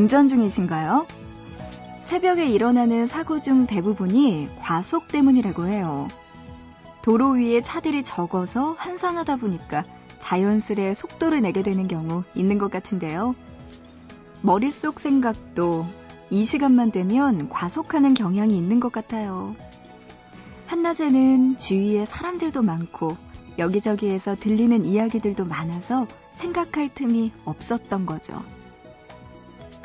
운전 중이신가요? 새벽에 일어나는 사고 중 대부분이 과속 때문이라고 해요. 도로 위에 차들이 적어서 한산하다 보니까 자연스레 속도를 내게 되는 경우 있는 것 같은데요. 머릿속 생각도 이 시간만 되면 과속하는 경향이 있는 것 같아요. 한낮에는 주위에 사람들도 많고 여기저기에서 들리는 이야기들도 많아서 생각할 틈이 없었던 거죠.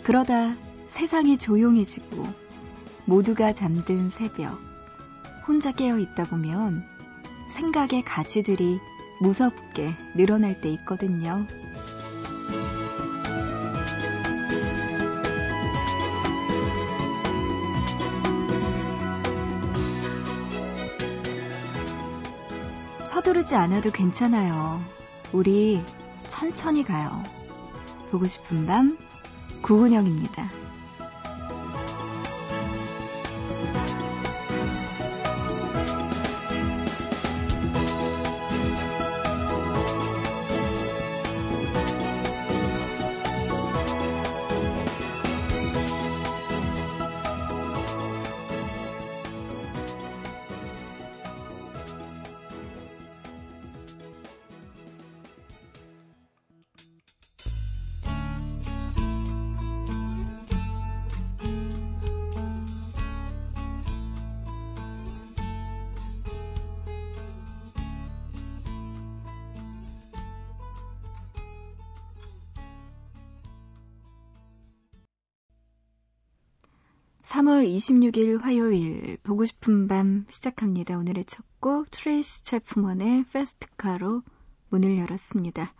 그러다 세상이 조용해지고 모두가 잠든 새벽, 혼자 깨어 있다 보면 생각의 가지들이 무섭게 늘어날 때 있거든요. 서두르지 않아도 괜찮아요. 우리 천천히 가요. 보고 싶은 밤, 구은영입니다. 3월 26일 화요일 보고 싶은 밤 시작합니다. 오늘의 첫 곡 트레이시 채프먼의 Fast Car로 문을 열었습니다.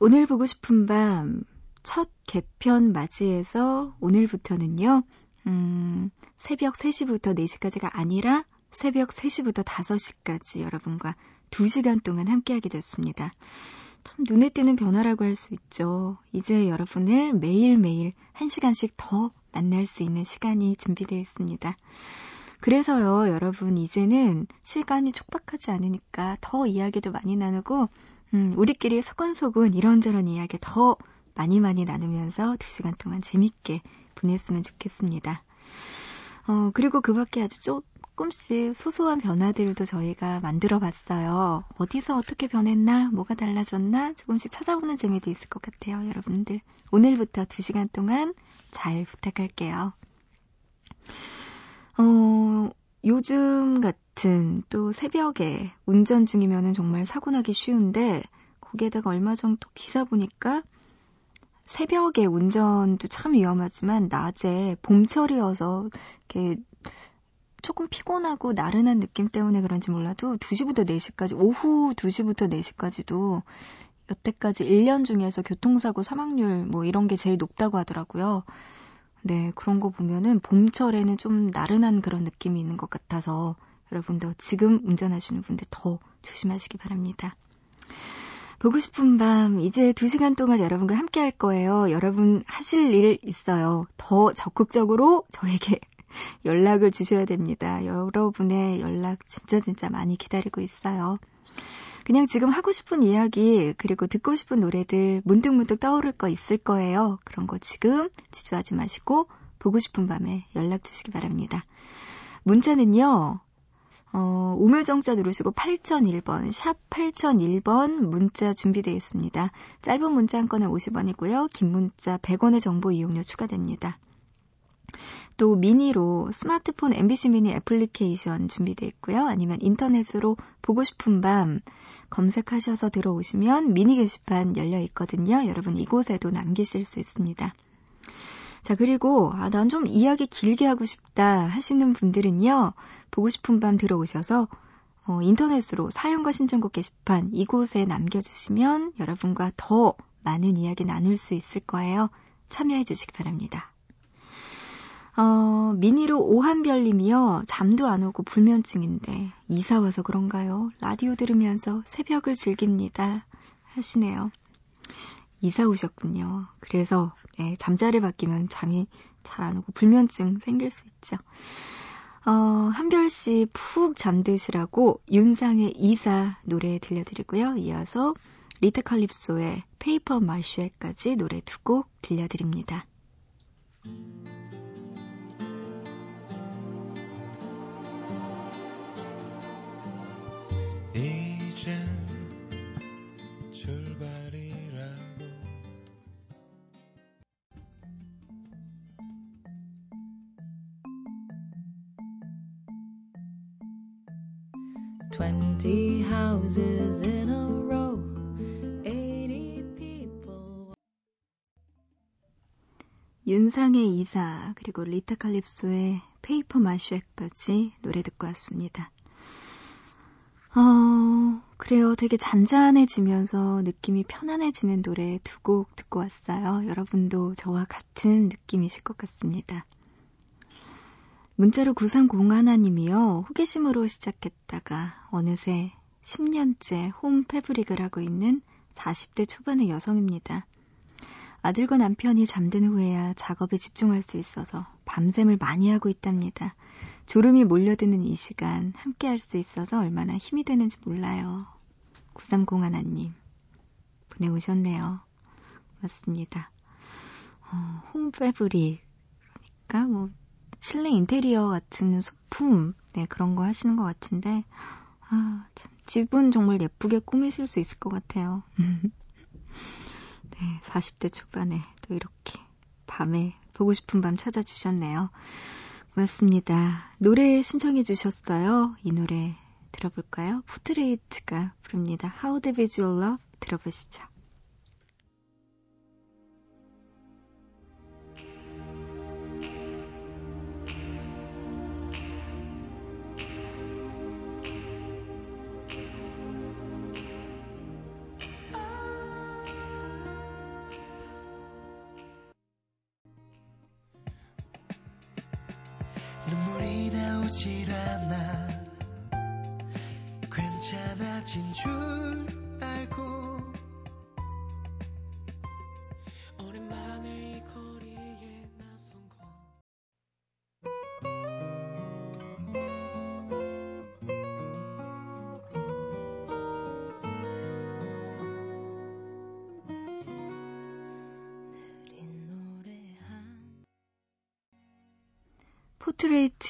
오늘 보고 싶은 밤 첫 개편 맞이해서 오늘부터는요. 음, 새벽 3시부터 4시까지가 아니라 새벽 3시부터 5시까지 여러분과 2시간 동안 함께하게 됐습니다. 참 눈에 띄는 변화라고 할 수 있죠. 이제 여러분을 매일매일 1시간씩 더 만날 수 있는 시간이 준비되어 있습니다. 그래서요, 여러분, 이제는 시간이 촉박하지 않으니까 더 이야기도 많이 나누고, 음, 우리끼리 서근서근 이런저런 이야기 더 많이 많이 나누면서 두 시간 동안 재밌게 보냈으면 좋겠습니다. 어, 그리고 그 밖에 아주 조금씩 소소한 변화들도 저희가 만들어 봤어요. 어디서 어떻게 변했나, 뭐가 달라졌나 조금씩 찾아보는 재미도 있을 것 같아요, 여러분들. 오늘부터 두 시간 동안 잘 부탁할게요. 어, 요즘 같은 또 새벽에 운전 중이면 정말 사고 나기 쉬운데 거기에다가 얼마 전 또 기사 보니까 새벽에 운전도 참 위험하지만 낮에 봄철이어서 이렇게 조금 피곤하고 나른한 느낌 때문에 그런지 몰라도 2시부터 4시까지, 오후 2시부터 4시까지도 여태까지 1년 중에서 교통사고 사망률 뭐 이런 게 제일 높다고 하더라고요. 네, 그런 거 보면은 봄철에는 좀 나른한 그런 느낌이 있는 것 같아서 여러분도 지금 운전하시는 분들 더 조심하시기 바랍니다. 보고 싶은 밤, 이제 2시간 동안 여러분과 함께 할 거예요. 여러분 하실 일 있어요. 더 적극적으로 저에게 연락을 주셔야 됩니다. 여러분의 연락 진짜 진짜 많이 기다리고 있어요. 그냥 지금 하고 싶은 이야기, 그리고 듣고 싶은 노래들 문득문득 떠오를 거 있을 거예요. 그런 거 지금 지주하지 마시고 보고 싶은 밤에 연락 주시기 바랍니다. 문자는요, 어, 우물정자 누르시고 8001번, 샵 8001번 문자 준비되어 있습니다. 짧은 문자 한 건에 50원이고요. 긴 문자 100원의 정보 이용료 추가됩니다. 또 미니로 스마트폰 MBC 미니 애플리케이션 준비되어 있고요. 아니면 인터넷으로 보고 싶은 밤 검색하셔서 들어오시면 미니 게시판 열려 있거든요. 여러분 이곳에도 남기실 수 있습니다. 자, 그리고, 아, 난 좀 이야기 길게 하고 싶다 하시는 분들은요, 보고 싶은 밤 들어오셔서, 어, 인터넷으로 사연과 신청곡 게시판 이곳에 남겨주시면 여러분과 더 많은 이야기 나눌 수 있을 거예요. 참여해 주시기 바랍니다. 어, 미니로 오한별님이요. 잠도 안 오고 불면증인데 이사 와서 그런가요? 라디오 들으면서 새벽을 즐깁니다. 하시네요. 이사 오셨군요. 그래서 네, 잠자리 바뀌면 잠이 잘 안 오고 불면증 생길 수 있죠. 어, 한별 씨 푹 잠드시라고 윤상의 이사 노래 들려드리고요. 이어서 리타 칼립소의 Paper Mache까지 노래 두 곡 들려드립니다. 이젠 출발이라고 Twenty houses in a row, eighty people. 윤상의 이사 그리고 리타 칼립소의 페이퍼 마쉐까지 노래 듣고 왔습니다. 어, 그래요. 되게 잔잔해지면서 느낌이 편안해지는 노래 두 곡 듣고 왔어요. 여러분도 저와 같은 느낌이실 것 같습니다. 문자로 9301님이요. 호기심으로 시작했다가 어느새 10년째 홈 패브릭을 하고 있는 40대 초반의 여성입니다. 아들과 남편이 잠든 후에야 작업에 집중할 수 있어서 밤샘을 많이 하고 있답니다. 졸음이 몰려드는 이 시간 함께 할 수 있어서 얼마나 힘이 되는지 몰라요. 9301님 보내오셨네요. 맞습니다. 어, 홈 패브릭 그러니까 뭐 실내 인테리어 같은 소품 네 그런 거 하시는 것 같은데 아, 참 집은 정말 예쁘게 꾸미실 수 있을 것 같아요. 네, 40대 초반에 또 이렇게 밤에 보고 싶은 밤 찾아주셨네요. 고맙습니다. 노래 신청해 주셨어요. 이 노래 들어볼까요? 포트레이트가 부릅니다. How the Visual Love 들어보시죠.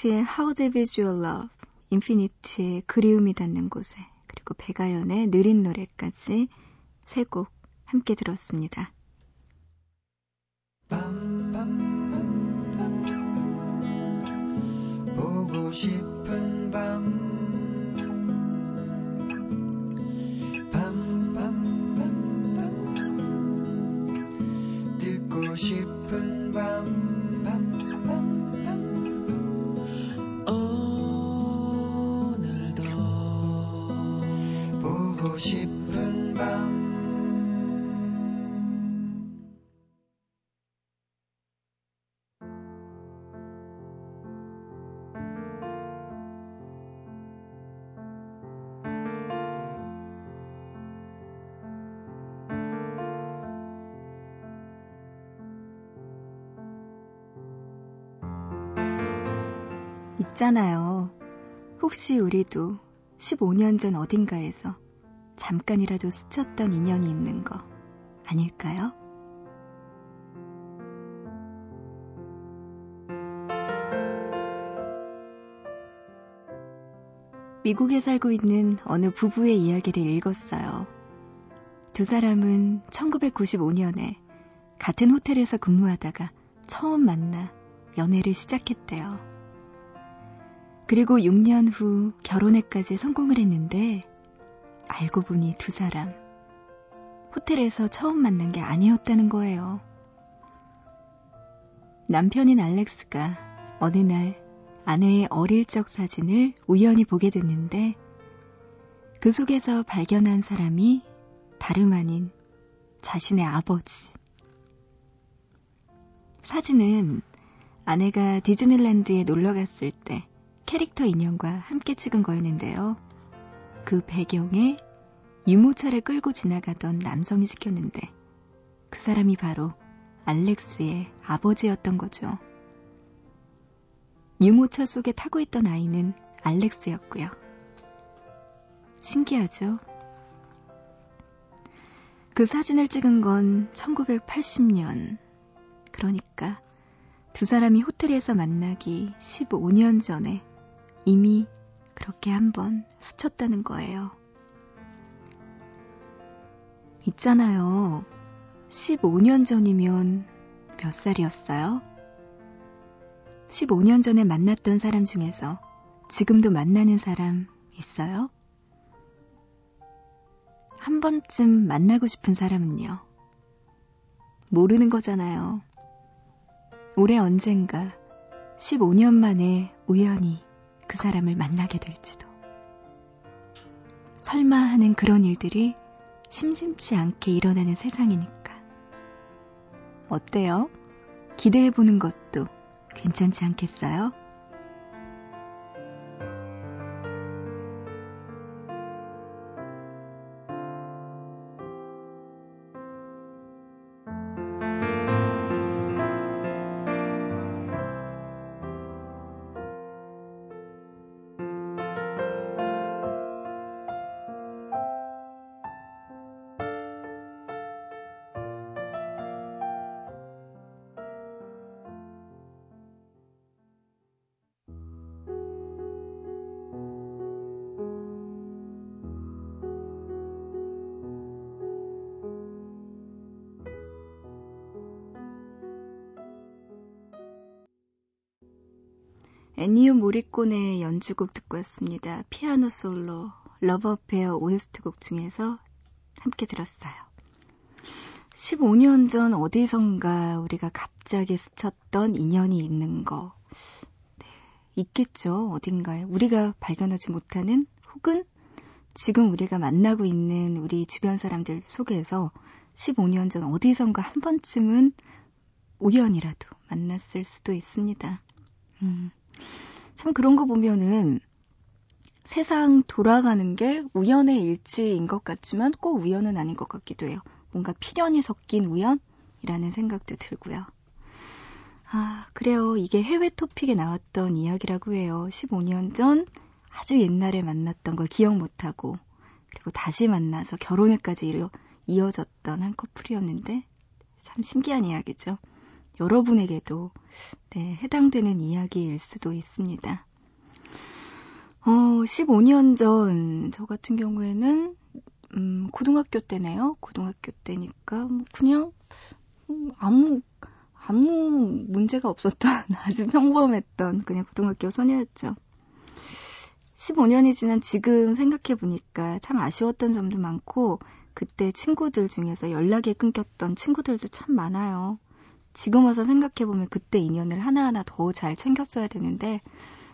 포트레이트의 How the Visual Love, 인피니트의 그리움이 닿는 곳에, 그리고 배가연의 느린 노래까지 세 곡 함께 들었습니다. 보고 싶은 밤. 싶은 밤, 밤, 싶은 밤 있잖아요. 혹시 우리도 15년 전 어딘가에서 잠깐이라도 스쳤던 인연이 있는 거 아닐까요? 미국에 살고 있는 어느 부부의 이야기를 읽었어요. 두 사람은 1995년에 같은 호텔에서 근무하다가 처음 만나 연애를 시작했대요. 그리고 6년 후 결혼에까지 성공을 했는데 알고 보니 두 사람 호텔에서 처음 만난 게 아니었다는 거예요. 남편인 알렉스가 어느 날 아내의 어릴 적 사진을 우연히 보게 됐는데 그 속에서 발견한 사람이 다름 아닌 자신의 아버지. 사진은 아내가 디즈니랜드에 놀러 갔을 때 캐릭터 인형과 함께 찍은 거였는데요. 그 배경에 유모차를 끌고 지나가던 남성이 찍혔는데 그 사람이 바로 알렉스의 아버지였던 거죠. 유모차 속에 타고 있던 아이는 알렉스였고요. 신기하죠? 그 사진을 찍은 건 1980년. 그러니까 두 사람이 호텔에서 만나기 15년 전에 이미 그렇게 한번 스쳤다는 거예요. 있잖아요. 15년 전이면 몇 살이었어요? 15년 전에 만났던 사람 중에서 지금도 만나는 사람 있어요? 한 번쯤 만나고 싶은 사람은요? 모르는 거잖아요. 올해 언젠가 15년 만에 우연히 그 사람을 만나게 될지도. 설마 하는 그런 일들이 심심치 않게 일어나는 세상이니까. 어때요? 기대해보는 것도 괜찮지 않겠어요? 애니오 모리꼬네의 연주곡 듣고 왔습니다. 피아노 솔로 러버페어 OST 곡 중에서 함께 들었어요. 15년 전 어디선가 우리가 갑자기 스쳤던 인연이 있는 거 네, 있겠죠. 어딘가에 우리가 발견하지 못하는 혹은 지금 우리가 만나고 있는 우리 주변 사람들 속에서 15년 전 어디선가 한 번쯤은 우연이라도 만났을 수도 있습니다. 음. 참 그런 거 보면은 세상 돌아가는 게 우연의 일치인 것 같지만 꼭 우연은 아닌 것 같기도 해요. 뭔가 필연이 섞인 우연이라는 생각도 들고요. 아, 그래요. 이게 해외 토픽에 나왔던 이야기라고 해요. 15년 전 아주 옛날에 만났던 걸 기억 못하고 그리고 다시 만나서 결혼을까지 이어졌던 한 커플이었는데 참 신기한 이야기죠. 여러분에게도 네, 해당되는 이야기일 수도 있습니다. 어, 15년 전, 저 같은 경우에는, 음, 고등학교 때네요. 고등학교 때니까, 뭐, 그냥, 음, 아무, 아무 문제가 없었던 아주 평범했던 그냥 고등학교 소녀였죠. 15년이 지난 지금 생각해 보니까 참 아쉬웠던 점도 많고, 그때 친구들 중에서 연락이 끊겼던 친구들도 참 많아요. 지금 와서 생각해보면 그때 인연을 하나하나 더 잘 챙겼어야 되는데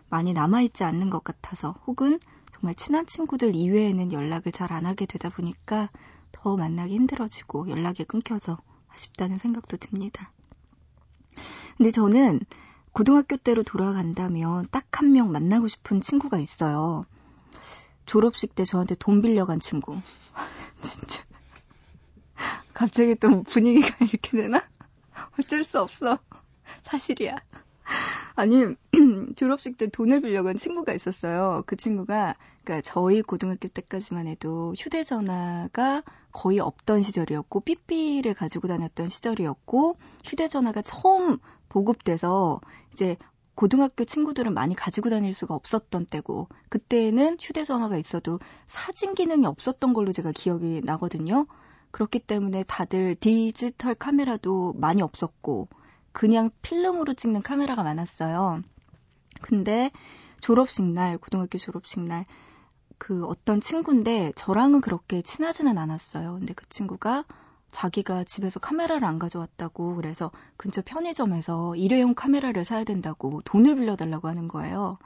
많이 남아있지 않는 것 같아서 혹은 정말 친한 친구들 이외에는 연락을 잘 안 하게 되다 보니까 더 만나기 힘들어지고 연락이 끊겨져 아쉽다는 생각도 듭니다. 근데 저는 고등학교 때로 돌아간다면 딱 한 명 만나고 싶은 친구가 있어요. 졸업식 때 저한테 돈 빌려간 친구. 진짜. 갑자기 또 분위기가 이렇게 되나? 어쩔 수 없어. 사실이야. 아니, 졸업식 때 돈을 빌려간 친구가 있었어요. 그 친구가, 그니까 저희 고등학교 때까지만 해도 휴대전화가 거의 없던 시절이었고, 삐삐를 가지고 다녔던 시절이었고, 휴대전화가 처음 보급돼서, 이제 고등학교 친구들은 많이 가지고 다닐 수가 없었던 때고, 그때는 휴대전화가 있어도 사진 기능이 없었던 걸로 제가 기억이 나거든요. 그렇기 때문에 다들 디지털 카메라도 많이 없었고, 그냥 필름으로 찍는 카메라가 많았어요. 근데 졸업식 날, 고등학교 졸업식 날, 그 어떤 친구인데 저랑은 그렇게 친하지는 않았어요. 근데 그 친구가 자기가 집에서 카메라를 안 가져왔다고 그래서 근처 편의점에서 일회용 카메라를 사야 된다고 돈을 빌려달라고 하는 거예요.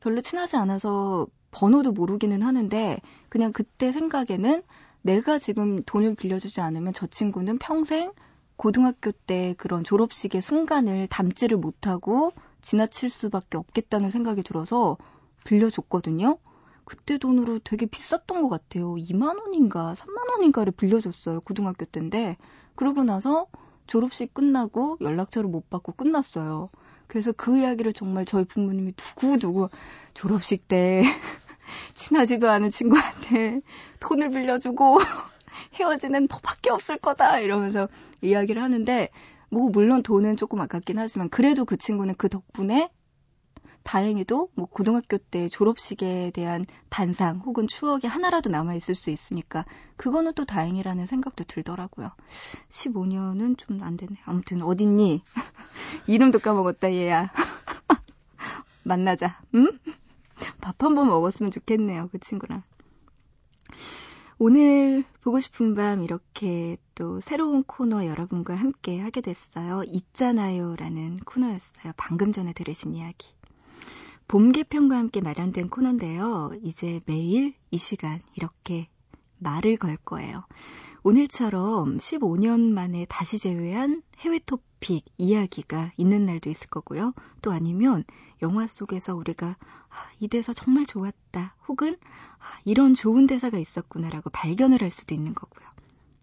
별로 친하지 않아서 번호도 모르기는 하는데 그냥 그때 생각에는 내가 지금 돈을 빌려주지 않으면 저 친구는 평생 고등학교 때 그런 졸업식의 순간을 담지를 못하고 지나칠 수밖에 없겠다는 생각이 들어서 빌려줬거든요. 그때 돈으로 되게 비쌌던 것 같아요. 2만 원인가 3만 원인가를 빌려줬어요. 고등학교 때인데 그러고 나서 졸업식 끝나고 연락처를 못 받고 끝났어요. 그래서 그 이야기를 정말 저희 부모님이 두고두고 졸업식 때 친하지도 않은 친구한테 돈을 빌려주고 헤어지는 너밖에 없을 거다 이러면서 이야기를 하는데 뭐 물론 돈은 조금 아깝긴 하지만 그래도 그 친구는 그 덕분에 다행히도 뭐 고등학교 때 졸업식에 대한 단상 혹은 추억이 하나라도 남아 있을 수 있으니까 그거는 또 다행이라는 생각도 들더라고요. 15년은 좀 안 되네. 아무튼 어딨니? 이름도 까먹었다 얘야. 만나자. 응? 밥 한 번 먹었으면 좋겠네요. 그 친구랑. 오늘 보고 싶은 밤 이렇게 또 새로운 코너 여러분과 함께 하게 됐어요. 있잖아요 라는 코너였어요. 방금 전에 들으신 이야기. 봄 개편과 함께 마련된 코너인데요. 이제 매일 이 시간 이렇게 말을 걸 거예요. 오늘처럼 15년 만에 다시 제외한 해외 토픽 이야기가 있는 날도 있을 거고요. 또 아니면 영화 속에서 우리가 아, 이 대사 정말 좋았다. 혹은 아, 이런 좋은 대사가 있었구나라고 발견을 할 수도 있는 거고요.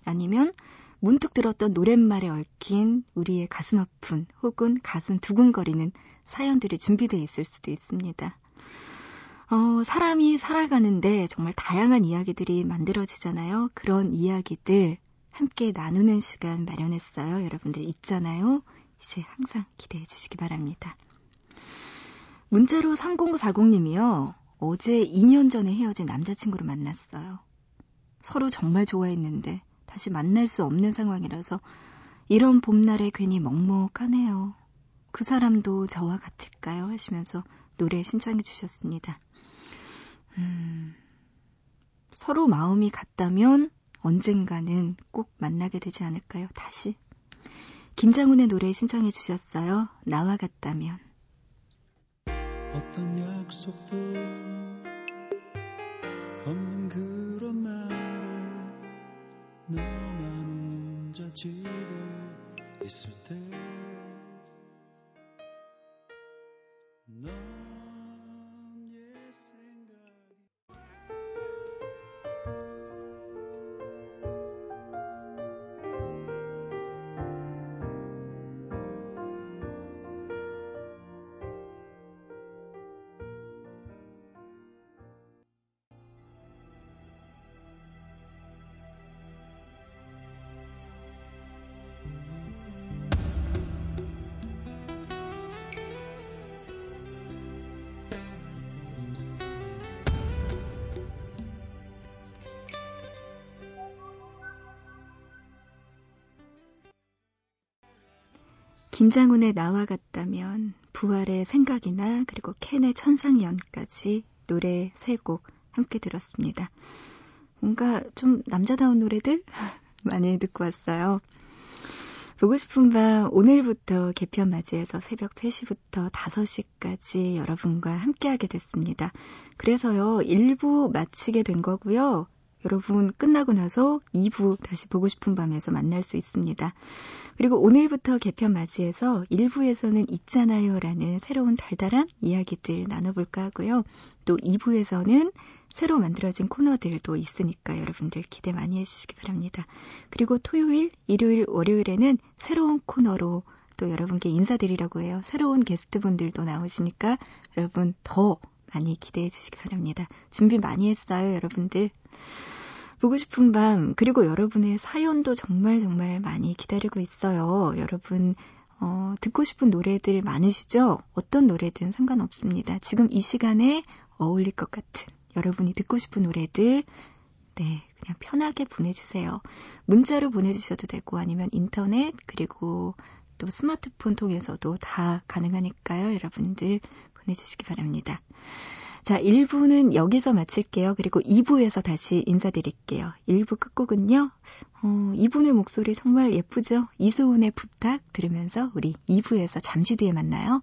아니면 문득 들었던 노랫말에 얽힌 우리의 가슴 아픈 혹은 가슴 두근거리는 사연들이 준비되어 있을 수도 있습니다. 어, 사람이 살아가는데 정말 다양한 이야기들이 만들어지잖아요. 그런 이야기들 함께 나누는 시간 마련했어요. 여러분들 있잖아요. 이제 항상 기대해 주시기 바랍니다. 문자로 3040님이요. 어제 2년 전에 헤어진 남자친구를 만났어요. 서로 정말 좋아했는데 다시 만날 수 없는 상황이라서 이런 봄날에 괜히 먹먹하네요. 그 사람도 저와 같을까요? 하시면서 노래 신청해 주셨습니다. 음, 서로 마음이 같다면 언젠가는 꼭 만나게 되지 않을까요? 다시. 김장훈의 노래 신청해 주셨어요. 나와 같다면. 어떤 약속도 없는 그런 날에 너만 혼자 집에 있을 때 김장훈의 나와 같다면 부활의 생각이나 그리고 캔의 천상연까지 노래 세 곡 함께 들었습니다. 뭔가 좀 남자다운 노래들 많이 듣고 왔어요. 보고 싶은 밤 오늘부터 개편 맞이해서 새벽 3시부터 5시까지 여러분과 함께하게 됐습니다. 그래서요, 1부 마치게 된 거고요. 여러분 끝나고 나서 2부 다시 보고 싶은 밤에서 만날 수 있습니다. 그리고 오늘부터 개편 맞이해서 1부에서는 있잖아요 라는 새로운 달달한 이야기들 나눠볼까 하고요. 또 2부에서는 새로 만들어진 코너들도 있으니까 여러분들 기대 많이 해주시기 바랍니다. 그리고 토요일, 일요일, 월요일에는 새로운 코너로 또 여러분께 인사드리려고 해요. 새로운 게스트분들도 나오시니까 여러분 더 많이 기대해 주시기 바랍니다. 준비 많이 했어요, 여러분들. 보고 싶은 밤, 그리고 여러분의 사연도 정말 정말 많이 기다리고 있어요. 여러분, 어, 듣고 싶은 노래들 많으시죠? 어떤 노래든 상관없습니다. 지금 이 시간에 어울릴 것 같은 여러분이 듣고 싶은 노래들, 네, 그냥 편하게 보내주세요. 문자로 보내주셔도 되고 아니면 인터넷, 그리고 또 스마트폰 통해서도 다 가능하니까요. 여러분들 보내주시기 바랍니다. 자, 1부는 여기서 마칠게요. 그리고 2부에서 다시 인사드릴게요. 1부 끝곡은요. 어, 2분의 목소리 정말 예쁘죠? 이소은의 부탁 들으면서 우리 2부에서 잠시 뒤에 만나요.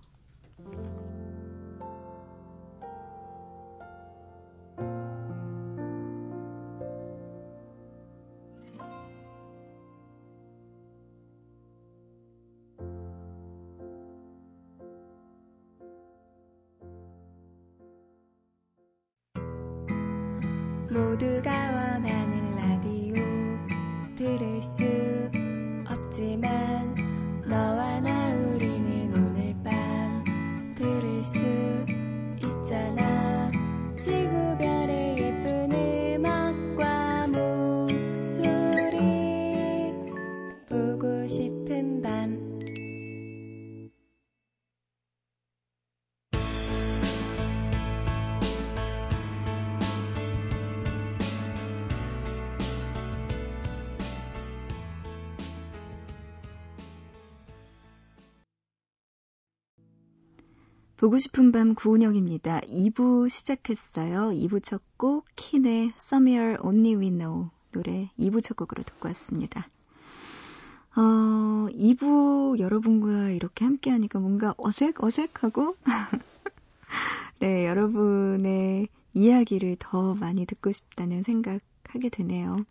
보고 싶은 밤 구은영입니다. 2부 시작했어요. 2부 첫 곡 킨의 Somewhere Only We Know 노래 2부 첫 곡으로 듣고 왔습니다. 어, 2부 여러분과 이렇게 함께 하니까 뭔가 어색, 어색하고, 네, 여러분의 이야기를 더 많이 듣고 싶다는 생각하게 되네요.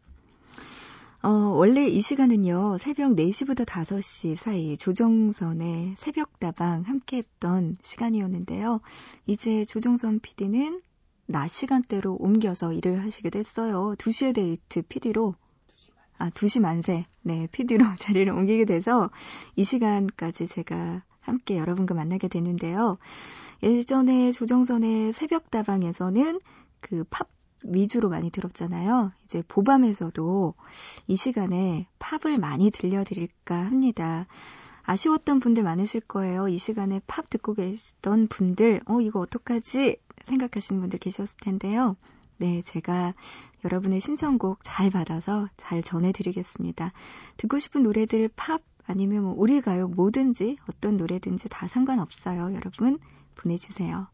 어, 원래 이 시간은요, 새벽 4시부터 5시 사이 조정선의 새벽다방 함께 했던 시간이었는데요. 이제 조정선 PD는 낮 시간대로 옮겨서 일을 하시게 됐어요. 2시에 데이트 PD로, 아, 2시 만세, 네, PD로 자리를 옮기게 돼서 이 시간까지 제가 함께 여러분과 만나게 되는데요. 예전에 조정선의 새벽다방에서는 그 팝 위주로 많이 들었잖아요. 이제 보밤에서도 이 시간에 팝을 많이 들려드릴까 합니다. 아쉬웠던 분들 많으실 거예요. 이 시간에 팝 듣고 계시던 분들, 어, 이거 어떡하지? 생각하시는 분들 계셨을 텐데요. 네, 제가 여러분의 신청곡 잘 받아서 잘 전해드리겠습니다. 듣고 싶은 노래들 팝 아니면 뭐 우리 가요 뭐든지 어떤 노래든지 다 상관없어요. 여러분 보내주세요.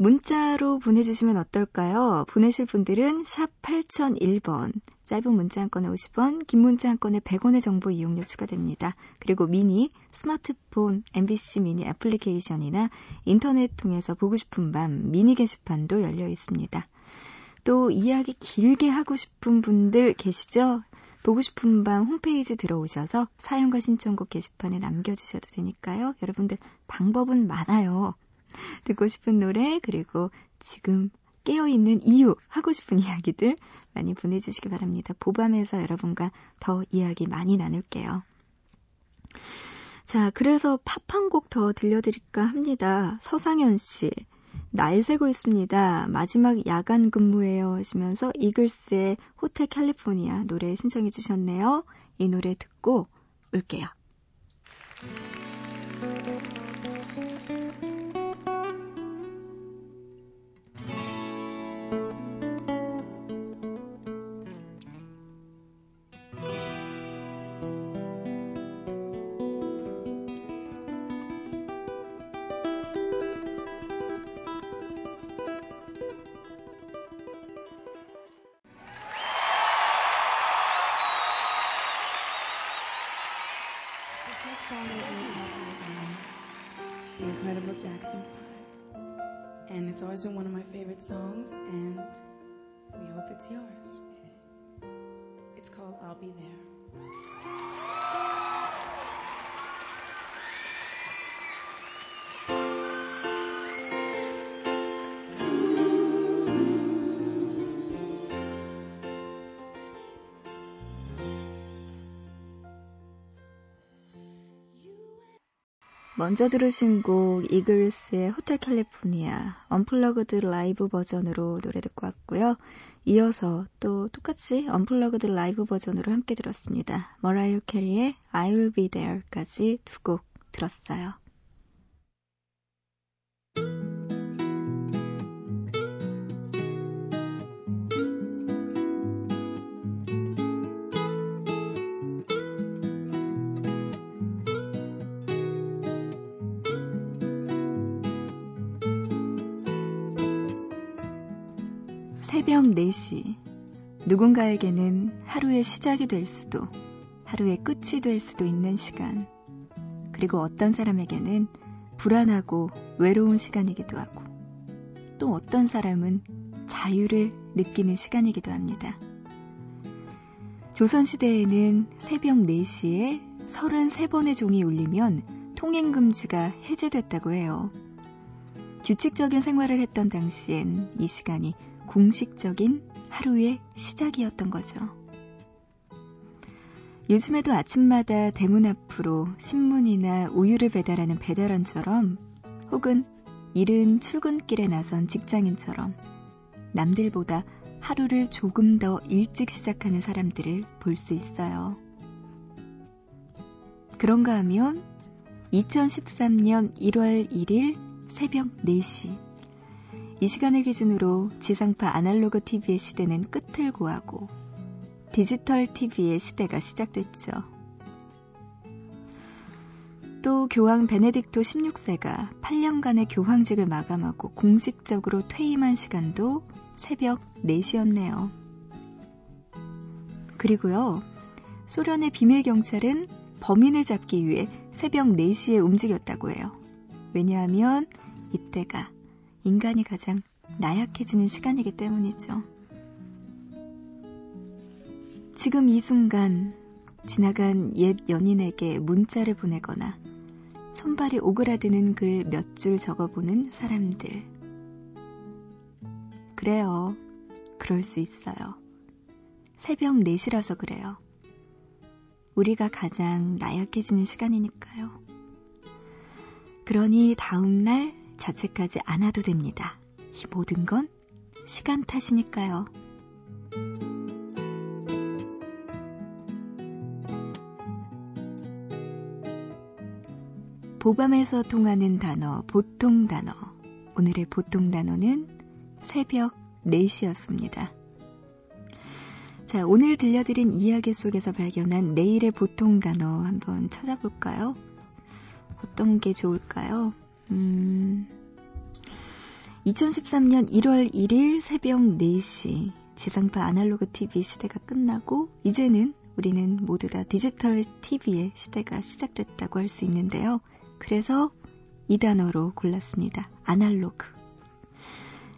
문자로 보내주시면 어떨까요? 보내실 분들은 샵 8001번, 짧은 문자 한 건에 50원, 긴 문자 한 건에 100원의 정보 이용료 추가됩니다. 그리고 미니, 스마트폰, MBC 미니 애플리케이션이나 인터넷 통해서 보고 싶은 밤 미니 게시판도 열려 있습니다. 또 이야기 길게 하고 싶은 분들 계시죠? 보고 싶은 밤 홈페이지 들어오셔서 사연과 신청곡 게시판에 남겨주셔도 되니까요. 여러분들 방법은 많아요. 듣고 싶은 노래, 그리고 지금 깨어있는 이유, 하고 싶은 이야기들 많이 보내주시기 바랍니다. 보밤에서 여러분과 더 이야기 많이 나눌게요. 자, 그래서 팝 한 곡 더 들려드릴까 합니다. 서상현 씨. 날 새고 있습니다. 마지막 야간 근무예요 하시면서 이글스의 호텔 캘리포니아 노래 신청해 주셨네요. 이 노래 듣고 올게요. Jackson 5. And it's always been one of my favorite songs, and we hope it's yours. It's called I'll Be There. 먼저 들으신 곡 이글스의 호텔 캘리포니아 unplugged 라이브 버전으로 노래 듣고 왔고요. 이어서 또 똑같이 unplugged 라이브 버전으로 함께 들었습니다. 머라이어 캐리의 I'll Be There까지 두 곡 들었어요. 새벽 4시. 누군가에게는 하루의 시작이 될 수도, 하루의 끝이 될 수도 있는 시간. 그리고 어떤 사람에게는 불안하고 외로운 시간이기도 하고, 또 어떤 사람은 자유를 느끼는 시간이기도 합니다. 조선시대에는 새벽 4시에 33번의 종이 울리면 통행금지가 해제됐다고 해요. 규칙적인 생활을 했던 당시엔 이 시간이 공식적인 하루의 시작이었던 거죠. 요즘에도 아침마다 대문 앞으로 신문이나 우유를 배달하는 배달원처럼 혹은 이른 출근길에 나선 직장인처럼 남들보다 하루를 조금 더 일찍 시작하는 사람들을 볼 수 있어요. 그런가 하면 2013년 1월 1일 새벽 4시. 이 시간을 기준으로 지상파 아날로그 TV의 시대는 끝을 고하고 디지털 TV의 시대가 시작됐죠. 또 교황 베네딕토 16세가 8년간의 교황직을 마감하고 공식적으로 퇴임한 시간도 새벽 4시였네요. 그리고요, 소련의 비밀 경찰은 범인을 잡기 위해 새벽 4시에 움직였다고 해요. 왜냐하면 이때가 인간이 가장 나약해지는 시간이기 때문이죠. 지금 이 순간 지나간 옛 연인에게 문자를 보내거나 손발이 오그라드는 글 몇 줄 적어보는 사람들. 그래요. 그럴 수 있어요. 새벽 4시라서 그래요. 우리가 가장 나약해지는 시간이니까요. 그러니 다음날 자책하지 않아도 됩니다. 이 모든 건 시간 탓이니까요. 보밤에서 통하는 단어, 보통 단어. 오늘의 보통 단어는 새벽 4시였습니다. 자, 오늘 들려드린 이야기 속에서 발견한 내일의 보통 단어 한번 찾아볼까요? 어떤 게 좋을까요? 음, 2013년 1월 1일 새벽 4시 지상파 아날로그 TV 시대가 끝나고 이제는 우리는 모두 다 디지털 TV의 시대가 시작됐다고 할 수 있는데요. 그래서 이 단어로 골랐습니다. 아날로그.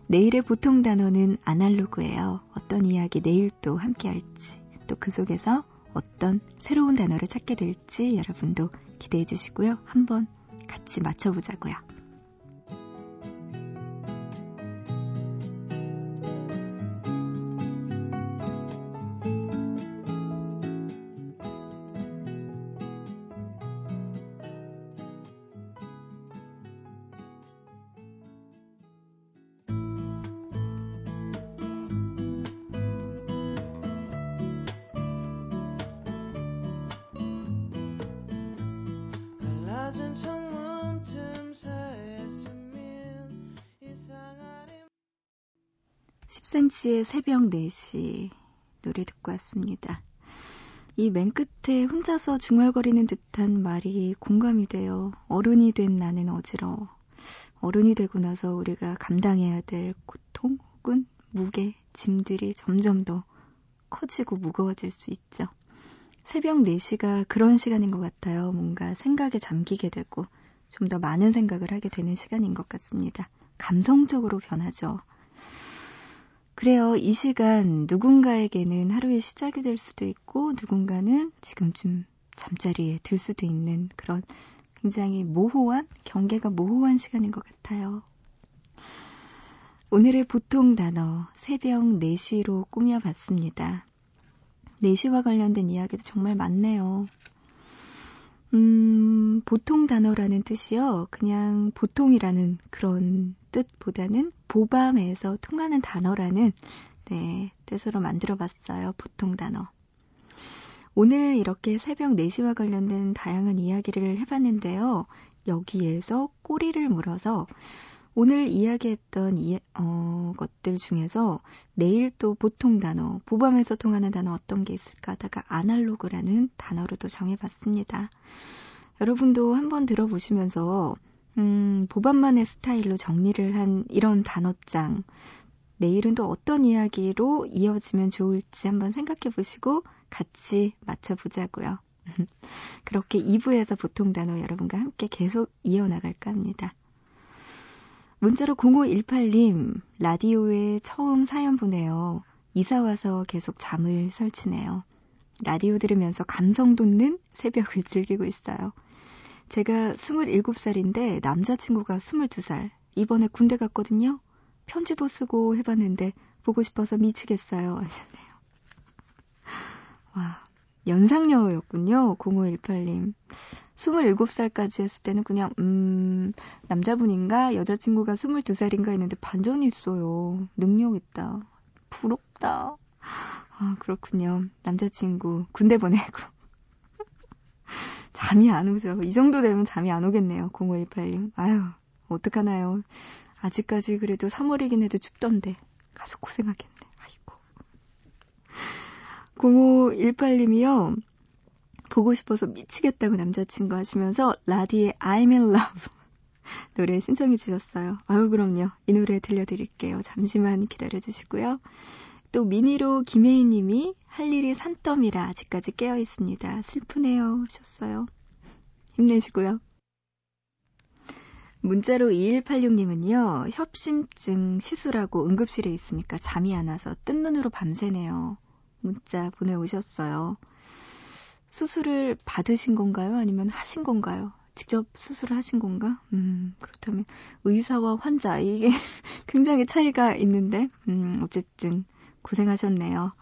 내일의 보통 단어는 아날로그예요. 어떤 이야기 내일 또 함께 할지, 또 그 속에서 어떤 새로운 단어를 찾게 될지 여러분도 기대해 주시고요. 한번 같이 맞춰보자고요. 10cm의 새벽 4시 노래 듣고 왔습니다. 이 맨 끝에 혼자서 중얼거리는 듯한 말이 공감이 돼요. 어른이 된 나는 어지러워. 어른이 되고 나서 우리가 감당해야 될 고통 혹은 무게, 짐들이 점점 더 커지고 무거워질 수 있죠. 새벽 4시가 그런 시간인 것 같아요. 뭔가 생각에 잠기게 되고 좀 더 많은 생각을 하게 되는 시간인 것 같습니다. 감성적으로 변하죠. 그래요. 이 시간 누군가에게는 하루의 시작이 될 수도 있고 누군가는 지금쯤 잠자리에 들 수도 있는 그런 굉장히 모호한 경계가 모호한 시간인 것 같아요. 오늘의 보통 단어 새벽 4시로 꾸며봤습니다. 4시와 관련된 이야기도 정말 많네요. 음, 보통 단어라는 뜻이요. 그냥 보통이라는 그런 뜻보다는 보밤에서 통하는 단어라는 네, 뜻으로 만들어 봤어요. 보통 단어. 오늘 이렇게 새벽 4시와 관련된 다양한 이야기를 해봤는데요. 여기에서 꼬리를 물어서 오늘 이야기했던 이, 어, 것들 중에서 내일 또 보통 단어, 보밤에서 통하는 단어 어떤 게 있을까 하다가 아날로그라는 단어로도 정해봤습니다. 여러분도 한번 들어보시면서 음, 보밤만의 스타일로 정리를 한 이런 단어장 내일은 또 어떤 이야기로 이어지면 좋을지 한번 생각해 보시고 같이 맞춰보자고요. 그렇게 2부에서 보통 단어 여러분과 함께 계속 이어나갈까 합니다. 문자로 0518님, 라디오에 처음 사연 보내요. 이사 와서 계속 잠을 설치네요. 라디오 들으면서 감성 돋는 새벽을 즐기고 있어요. 제가 27살인데 남자친구가 22살. 이번에 군대 갔거든요. 편지도 쓰고 해봤는데 보고 싶어서 미치겠어요. 하셨네요. 와, 연상녀였군요. 0518님. 27살까지 했을 때는 그냥, 음, 남자분인가? 여자친구가 22살인가 했는데 반전이 있어요. 능력 있다. 부럽다. 아, 그렇군요. 남자친구 군대 보내고. 잠이 안 오죠. 이 정도 되면 잠이 안 오겠네요. 0518님. 아유, 어떡하나요. 아직까지 그래도 3월이긴 해도 춥던데. 가서 고생하겠네. 아이고. 0518님이요. 보고 싶어서 미치겠다고 남자친구 하시면서 라디의 I'm in love 노래 신청해 주셨어요. 아유, 그럼요. 이 노래 들려드릴게요. 잠시만 기다려 주시고요. 또 미니로 김혜인 님이 할 일이 산더미라 아직까지 깨어 있습니다. 슬프네요. 하셨어요. 힘내시고요. 문자로 2186님은요, 협심증 시술하고 응급실에 있으니까 잠이 안 와서 뜬 눈으로 밤새네요. 문자 보내오셨어요. 수술을 받으신 건가요? 아니면 하신 건가요? 직접 수술을 하신 건가? 음, 그렇다면 의사와 환자, 이게 굉장히 차이가 있는데, 음, 어쨌든 고생하셨네요.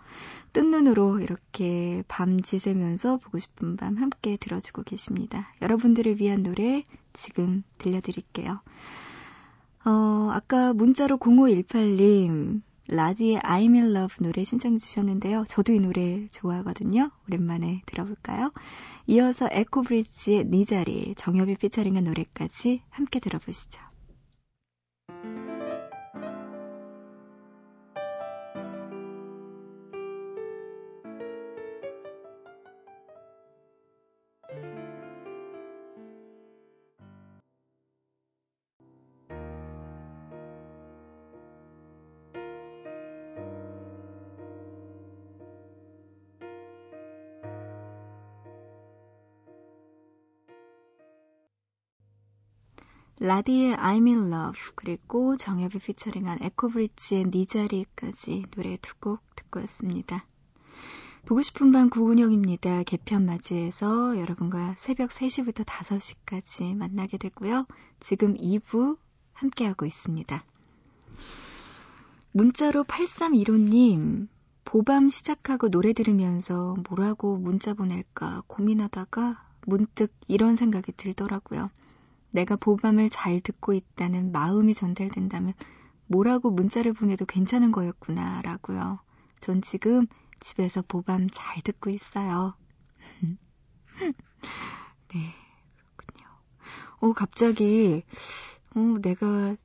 뜬 눈으로 이렇게 밤 지새면서 보고 싶은 밤 함께 들어주고 계십니다. 여러분들을 위한 노래 지금 들려드릴게요. 어, 아까 문자로 0518님, 라디의 I'm in love 노래 신청해 주셨는데요. 저도 이 노래 좋아하거든요. 오랜만에 들어볼까요? 이어서 에코브리지의 네 자리, 정엽이 피처링한 노래까지 함께 들어보시죠. 라디의 I'm in love 그리고 정엽이 피처링한 에코브리지의 네 자리까지 노래 두 곡 듣고 왔습니다. 보고 싶은 밤 구은영입니다. 개편 맞이해서 여러분과 새벽 3시부터 5시까지 만나게 되고요. 지금 2부 함께하고 있습니다. 문자로 8315님, 보밤 시작하고 노래 들으면서 뭐라고 문자 보낼까 고민하다가 문득 이런 생각이 들더라고요. 내가 보밤을 잘 듣고 있다는 마음이 전달된다면 뭐라고 문자를 보내도 괜찮은 거였구나 라고요. 전 지금 집에서 보밤 잘 듣고 있어요. 네, 그렇군요. 어, 갑자기, 어, 내가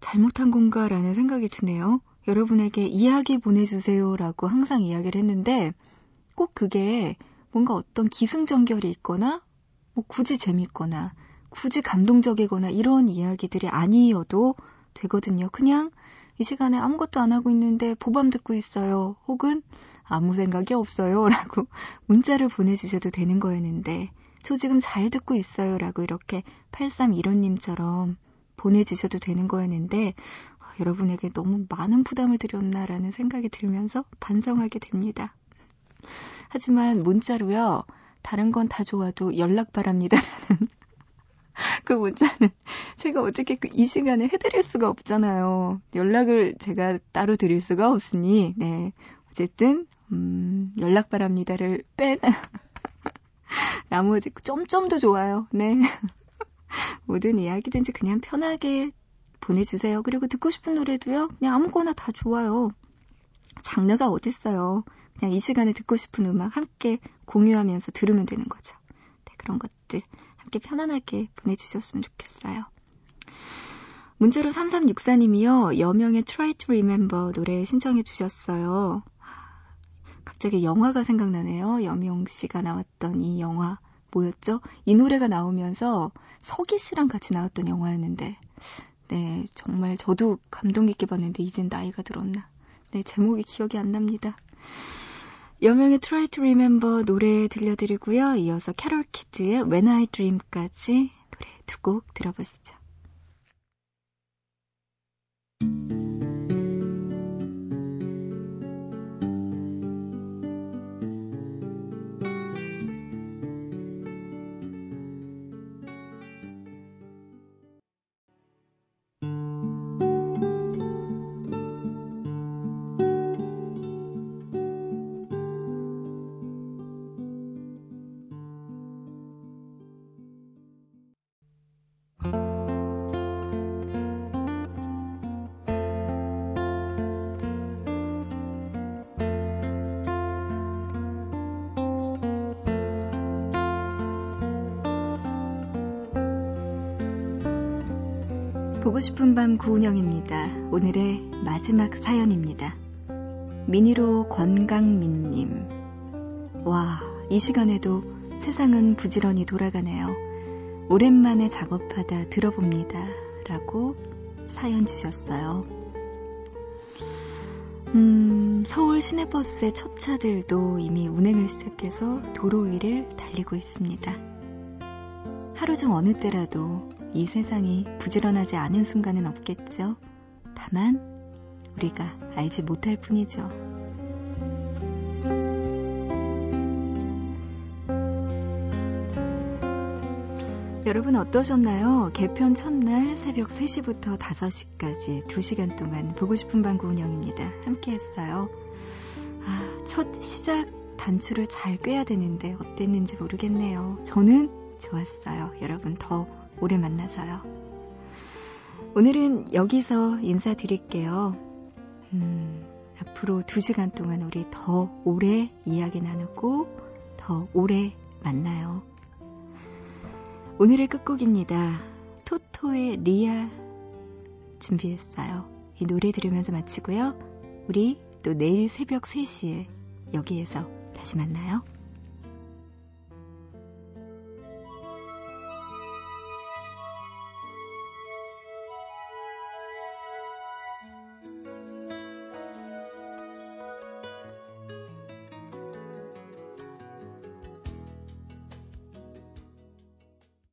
잘못한 건가라는 생각이 드네요. 여러분에게 이야기 보내주세요라고 항상 이야기를 했는데 꼭 그게 뭔가 어떤 기승전결이 있거나 뭐 굳이 재밌거나 굳이 감동적이거나 이런 이야기들이 아니어도 되거든요. 그냥 이 시간에 아무것도 안 하고 있는데 보밤 듣고 있어요. 혹은 아무 생각이 없어요. 라고 문자를 보내주셔도 되는 거였는데, 저 지금 잘 듣고 있어요. 라고 이렇게 8315님처럼 보내주셔도 되는 거였는데, 아, 여러분에게 너무 많은 부담을 드렸나라는 생각이 들면서 반성하게 됩니다. 하지만 문자로요, 다른 건 다 좋아도 연락 바랍니다라는 그 문자는 제가 어떻게 그 이 시간에 해드릴 수가 없잖아요. 연락을 제가 따로 드릴 수가 없으니, 네. 어쨌든, 음, 연락 바랍니다를 뺀. 나머지 점점도 좋아요. 네. 모든 이야기든지 그냥 편하게 보내주세요. 그리고 듣고 싶은 노래도요, 그냥 아무거나 다 좋아요. 장르가 어딨어요. 그냥 이 시간에 듣고 싶은 음악 함께 공유하면서 들으면 되는 거죠. 네, 그런 것들 함께 편안하게 보내주셨으면 좋겠어요. 문자로 3364님이요. 여명의 Try to Remember 노래 신청해 주셨어요. 갑자기 영화가 생각나네요. 여명 씨가 나왔던 이 영화 뭐였죠? 이 노래가 나오면서 서기 씨랑 같이 나왔던 영화였는데 네, 정말 저도 감동 깊게 봤는데 이젠 나이가 들었나. 네, 제목이 기억이 안 납니다. 여명의 Try to Remember 노래 들려드리고요. 이어서 캐롤 키드의 When I Dream까지 노래 두 곡 들어보시죠. 보고 싶은 밤 구은영입니다. 오늘의 마지막 사연입니다. 미니로 권강민님. 와, 이 시간에도 세상은 부지런히 돌아가네요. 오랜만에 작업하다 들어봅니다. 라고 사연 주셨어요. 음, 서울 시내버스의 첫 차들도 이미 운행을 시작해서 도로 위를 달리고 있습니다. 하루 중 어느 때라도 이 세상이 부지런하지 않은 순간은 없겠죠. 다만 우리가 알지 못할 뿐이죠. 여러분 어떠셨나요? 개편 첫날 새벽 3시부터 5시까지 2시간 동안 보고 싶은 방구 운영입니다. 함께 했어요. 아, 첫 시작 단추를 잘 꿰야 되는데 어땠는지 모르겠네요. 저는 좋았어요. 여러분 더 오래 만나서요. 오늘은 여기서 인사드릴게요. 음, 앞으로 두 시간 동안 우리 더 오래 이야기 나누고 더 오래 만나요. 오늘의 끝곡입니다. 토토의 리아 준비했어요. 이 노래 들으면서 마치고요. 우리 또 내일 새벽 3시에 여기에서 다시 만나요.